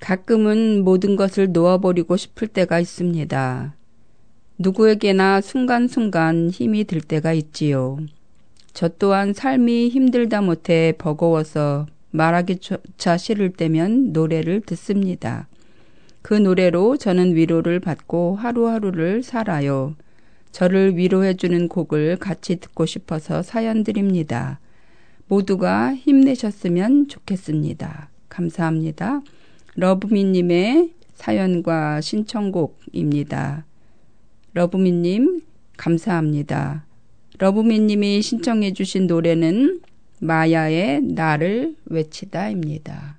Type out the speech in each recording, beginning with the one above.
가끔은 모든 것을 놓아버리고 싶을 때가 있습니다. 누구에게나 순간순간 힘이 들 때가 있지요. 저 또한 삶이 힘들다 못해 버거워서 말하기조차 싫을 때면 노래를 듣습니다. 그 노래로 저는 위로를 받고 하루하루를 살아요. 저를 위로해주는 곡을 같이 듣고 싶어서 사연 드립니다. 모두가 힘내셨으면 좋겠습니다. 감사합니다. 러브미님의 사연과 신청곡입니다. 러브미님, 감사합니다. 러브미님이 신청해주신 노래는 마야의 나를 외치다입니다.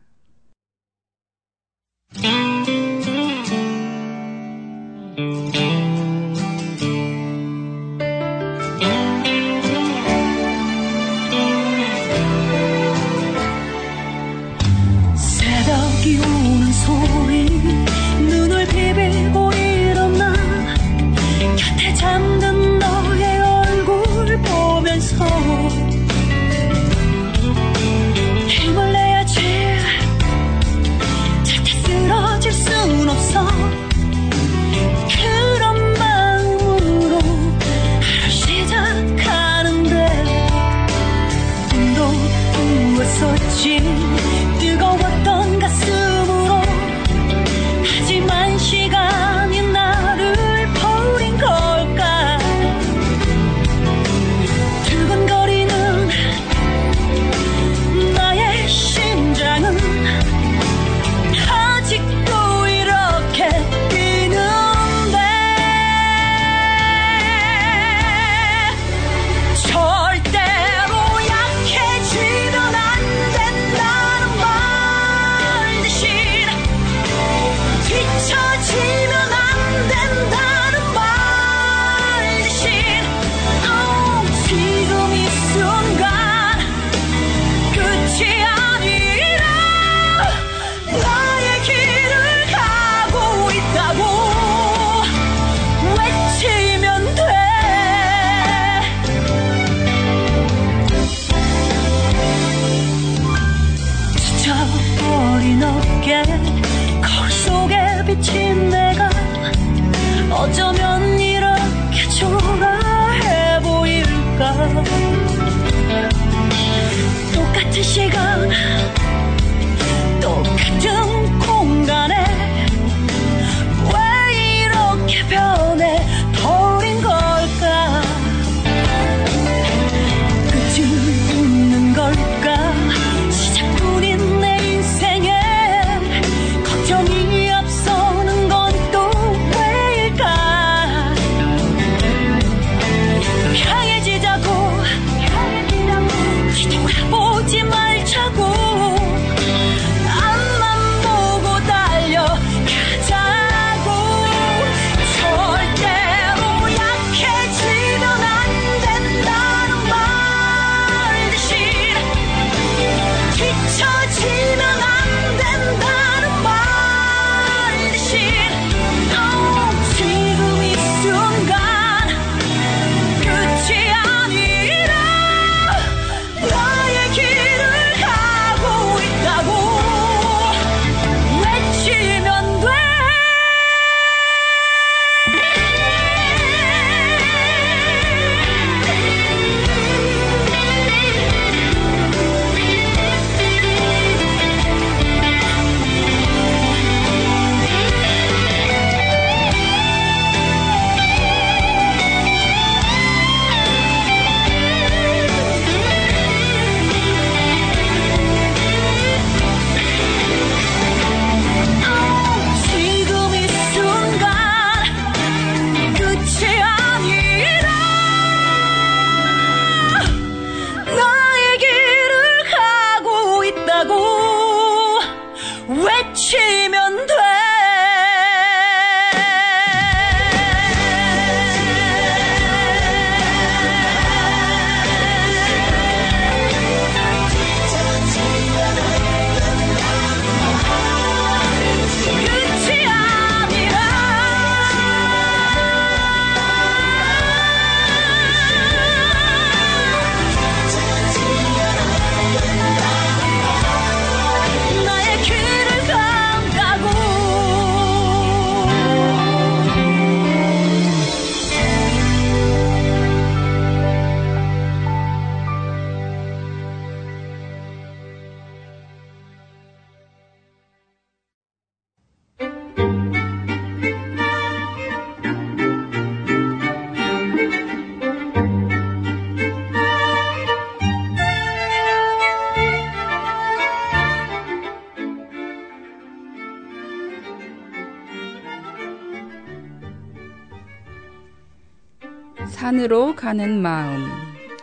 산으로 가는 마음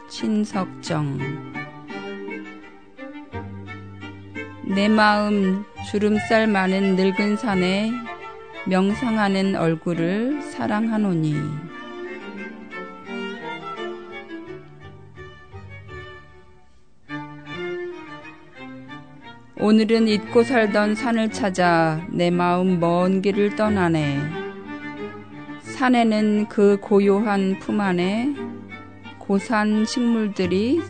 신석정 내 마음 주름살 많은 늙은 산에 명상하는 얼굴을 사랑하노니 오늘은 잊고 살던 산을 찾아 내 마음 먼 길을 떠나네. 산에는 그 고요한 품 안에 고산 식물들이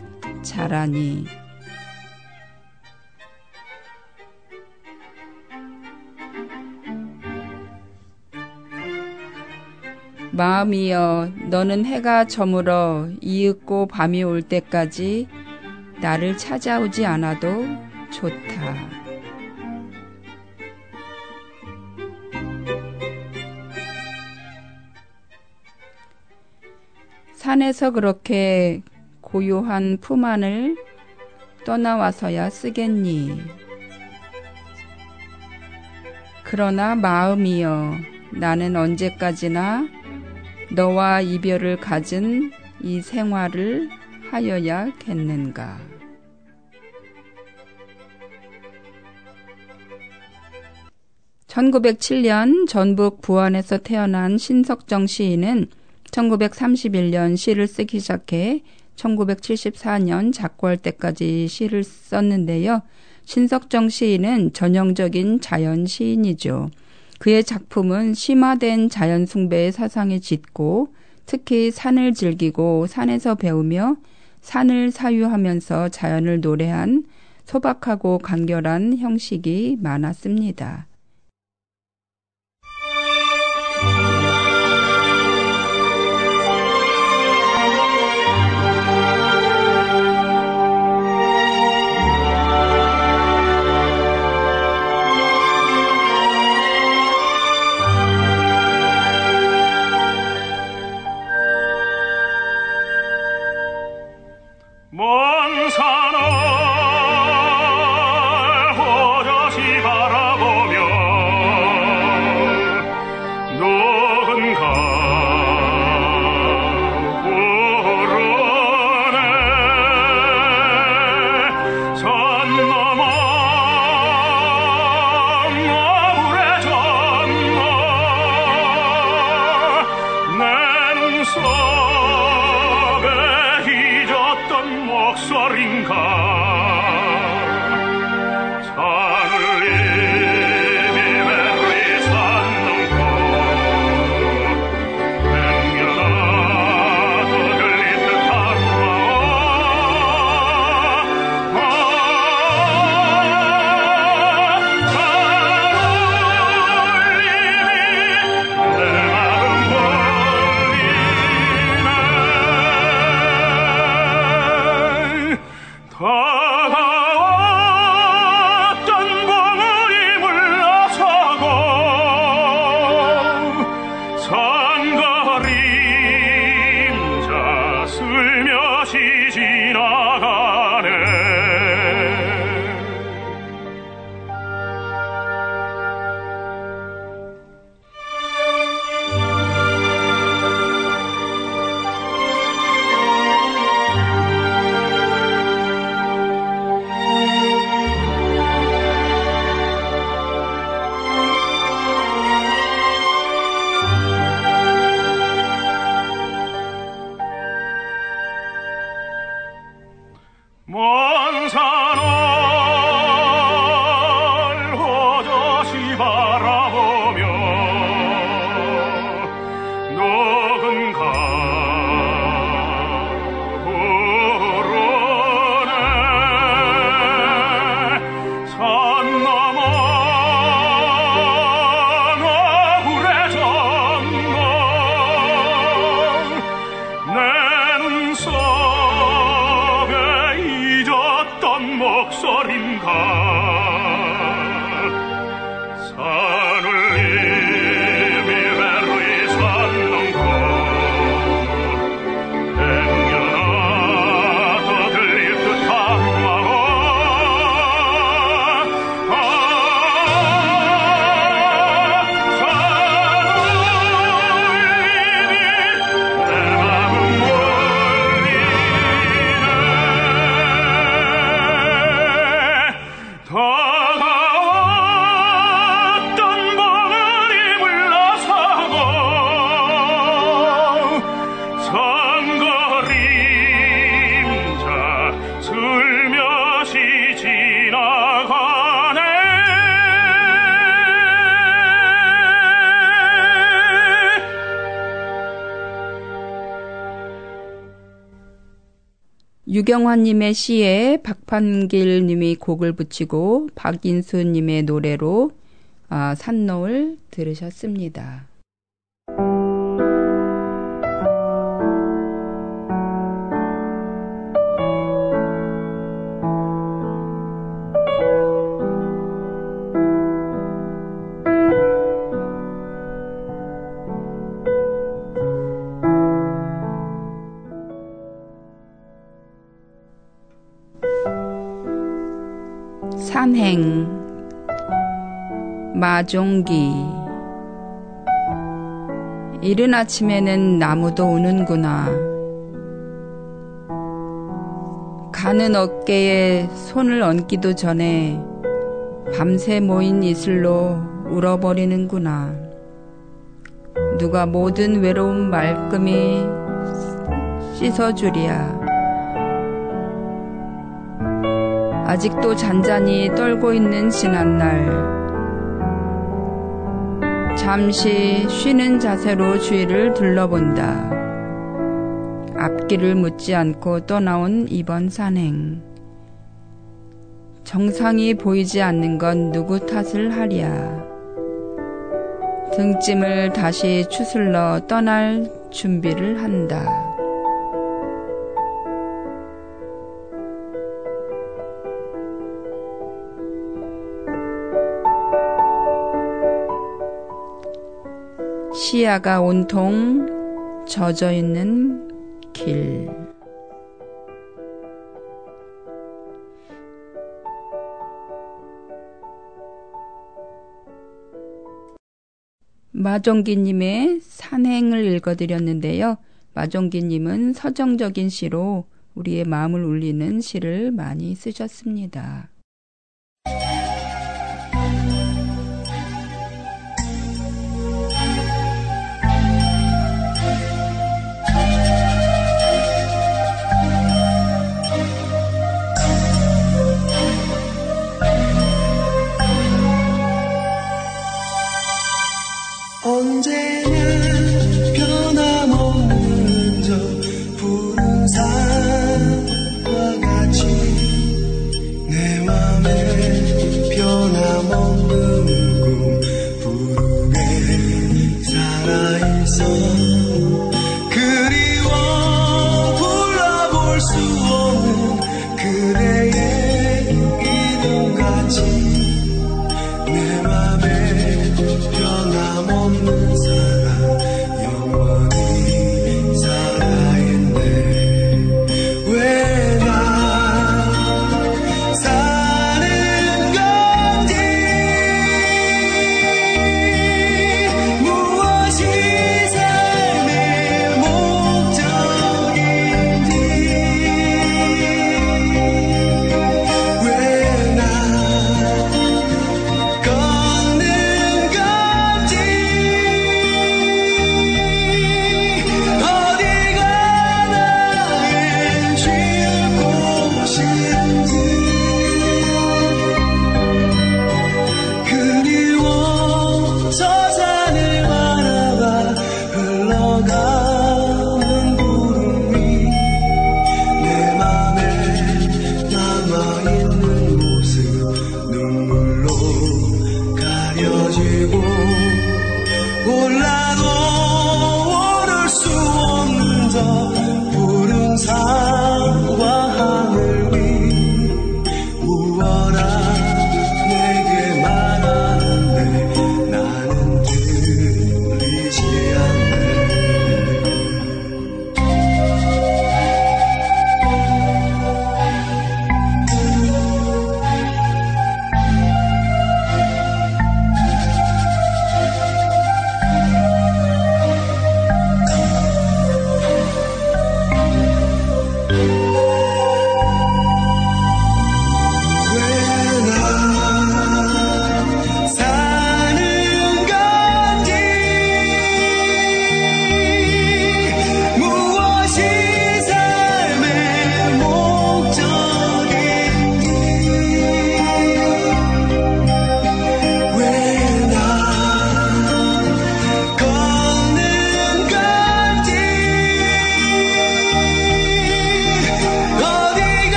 자라니 마음이여 너는 해가 저물어 이윽고 밤이 올 때까지 나를 찾아오지 않아도 좋다. 산에서 그렇게 고요한 품 안을 떠나와서야 쓰겠니. 그러나 마음이여 나는 언제까지나 너와 이별을 가진 이 생활을 하여야겠는가. (1907년) 전북 부안에서 태어난 신석정 시인은 1931년 시를 쓰기 시작해 1974년 작고할 때까지 시를 썼는데요. 신석정 시인은 전형적인 자연 시인이죠. 그의 작품은 심화된 자연 숭배의 사상에 짙고 특히 산을 즐기고 산에서 배우며 산을 사유하면서 자연을 노래한 소박하고 간결한 형식이 많았습니다. more. 유경환님의 시에 박판길님이 곡을 붙이고 박인수님의 노래로 아, 산노을 들으셨습니다. 마종기 이른 아침에는 나무도 우는구나. 가는 어깨에 손을 얹기도 전에 밤새 모인 이슬로 울어버리는구나. 누가 모든 외로움 말끔히 씻어주랴. 아직도 잔잔히 떨고 있는 지난날. 잠시 쉬는 자세로 주위를 둘러본다. 앞길을 묻지 않고 떠나온 이번 산행. 정상이 보이지 않는 건 누구 탓을 하랴. 등짐을 다시 추슬러 떠날 준비를 한다. 시야가 온통 젖어 있는 길. 마종기님의 산행을 읽어드렸는데요. 마종기님은 서정적인 시로 우리의 마음을 울리는 시를 많이 쓰셨습니다.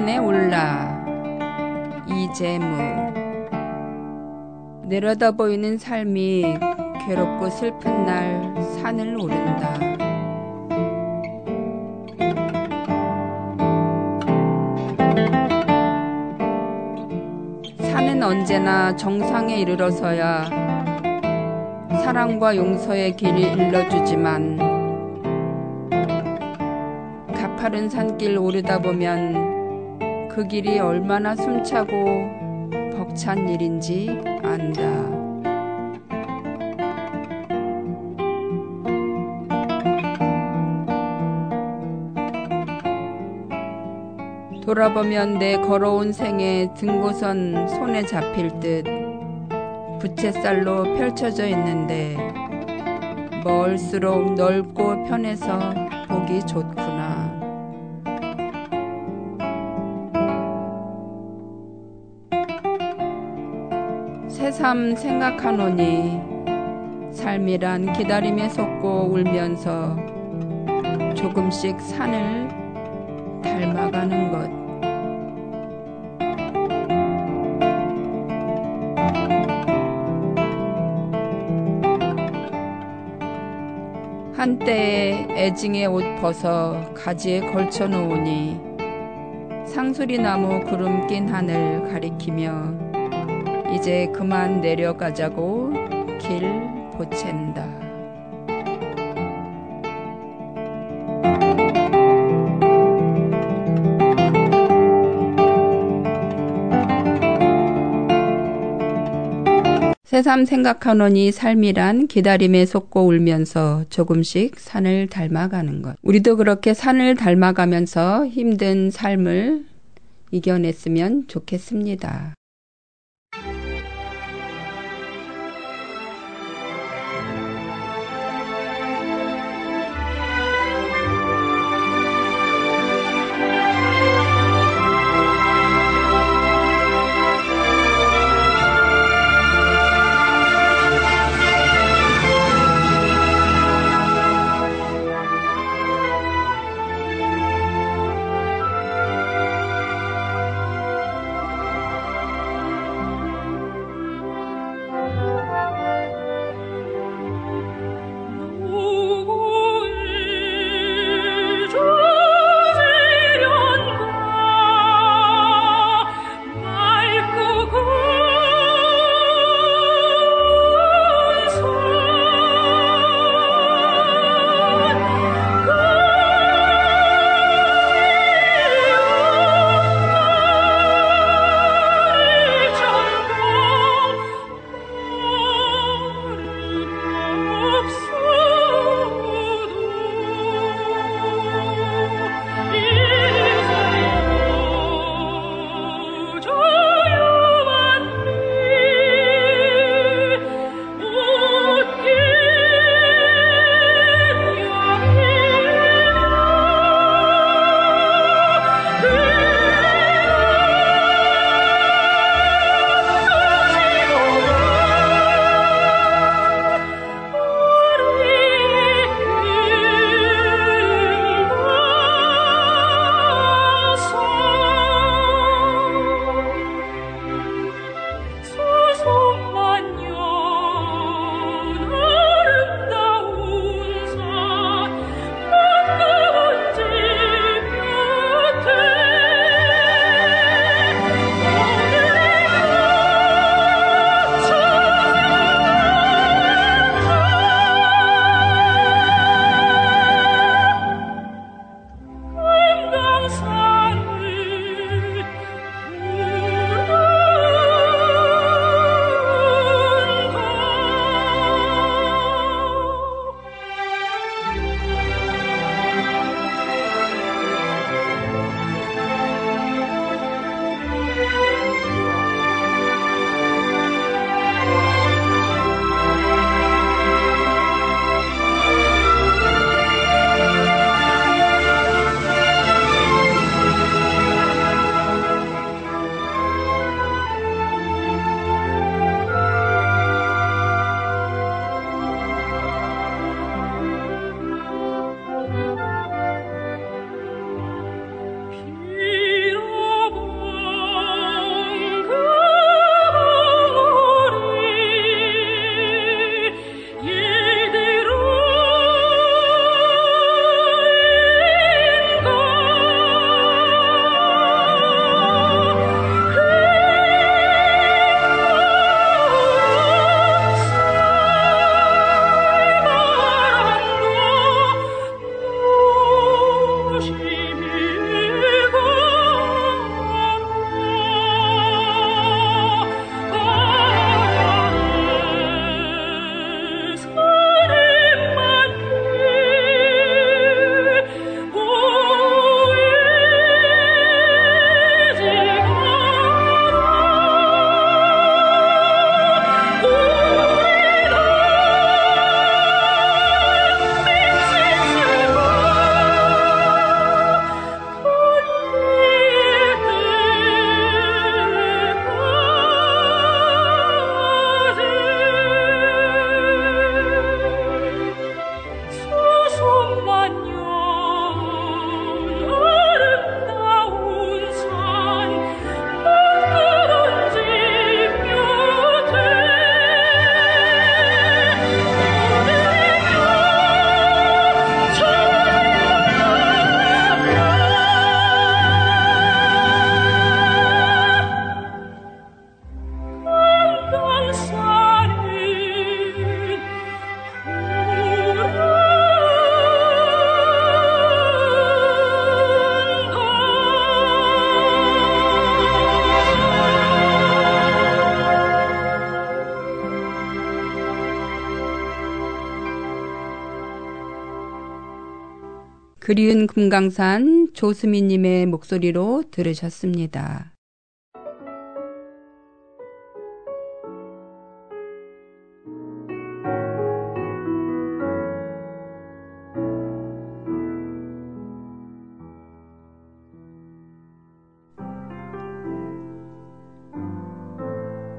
산에 올라 이재무 내려다 보이는 삶이 괴롭고 슬픈 날 산을 오른다. 산은 언제나 정상에 이르러서야 사랑과 용서의 길을 일러주지만 가파른 산길 오르다 보면 그 길이 얼마나 숨차고 벅찬 일인지 안다. 돌아보면 내 걸어온 생에 등고선 손에 잡힐 듯 부채살로 펼쳐져 있는데 멀수록 넓고 편해서 보기 좋구 새삼 생각하노니 삶이란 기다림에 속고 울면서 조금씩 산을 닮아가는 것. 한때에 애징의 옷 벗어 가지에 걸쳐 놓으니 상수리 나무 구름 낀 하늘 가리키며 이제 그만 내려가자고 길 보챈다. 새삼 생각하노니 삶이란 기다림에 속고 울면서 조금씩 산을 닮아가는 것. 우리도 그렇게 산을 닮아가면서 힘든 삶을 이겨냈으면 좋겠습니다. 그리운 금강산 조수미님의 목소리로 들으셨습니다.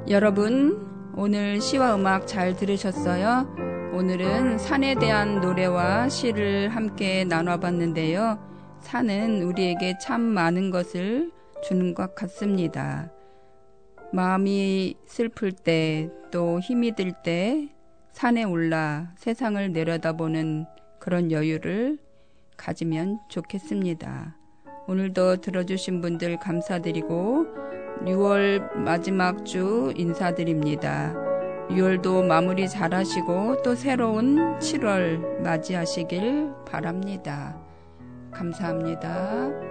여러분, 오늘 시와 음악 잘 들으셨어요? 오늘은 산에 대한 노래와 시를 함께 나눠봤는데요. 산은 우리에게 참 많은 것을 주는 것 같습니다. 마음이 슬플 때, 또 힘이 들 때, 산에 올라 세상을 내려다보는 그런 여유를 가지면 좋겠습니다. 오늘도 들어주신 분들 감사드리고, 6월 마지막 주 인사드립니다. 6월도 마무리 잘 하시고 또 새로운 7월 맞이하시길 바랍니다. 감사합니다.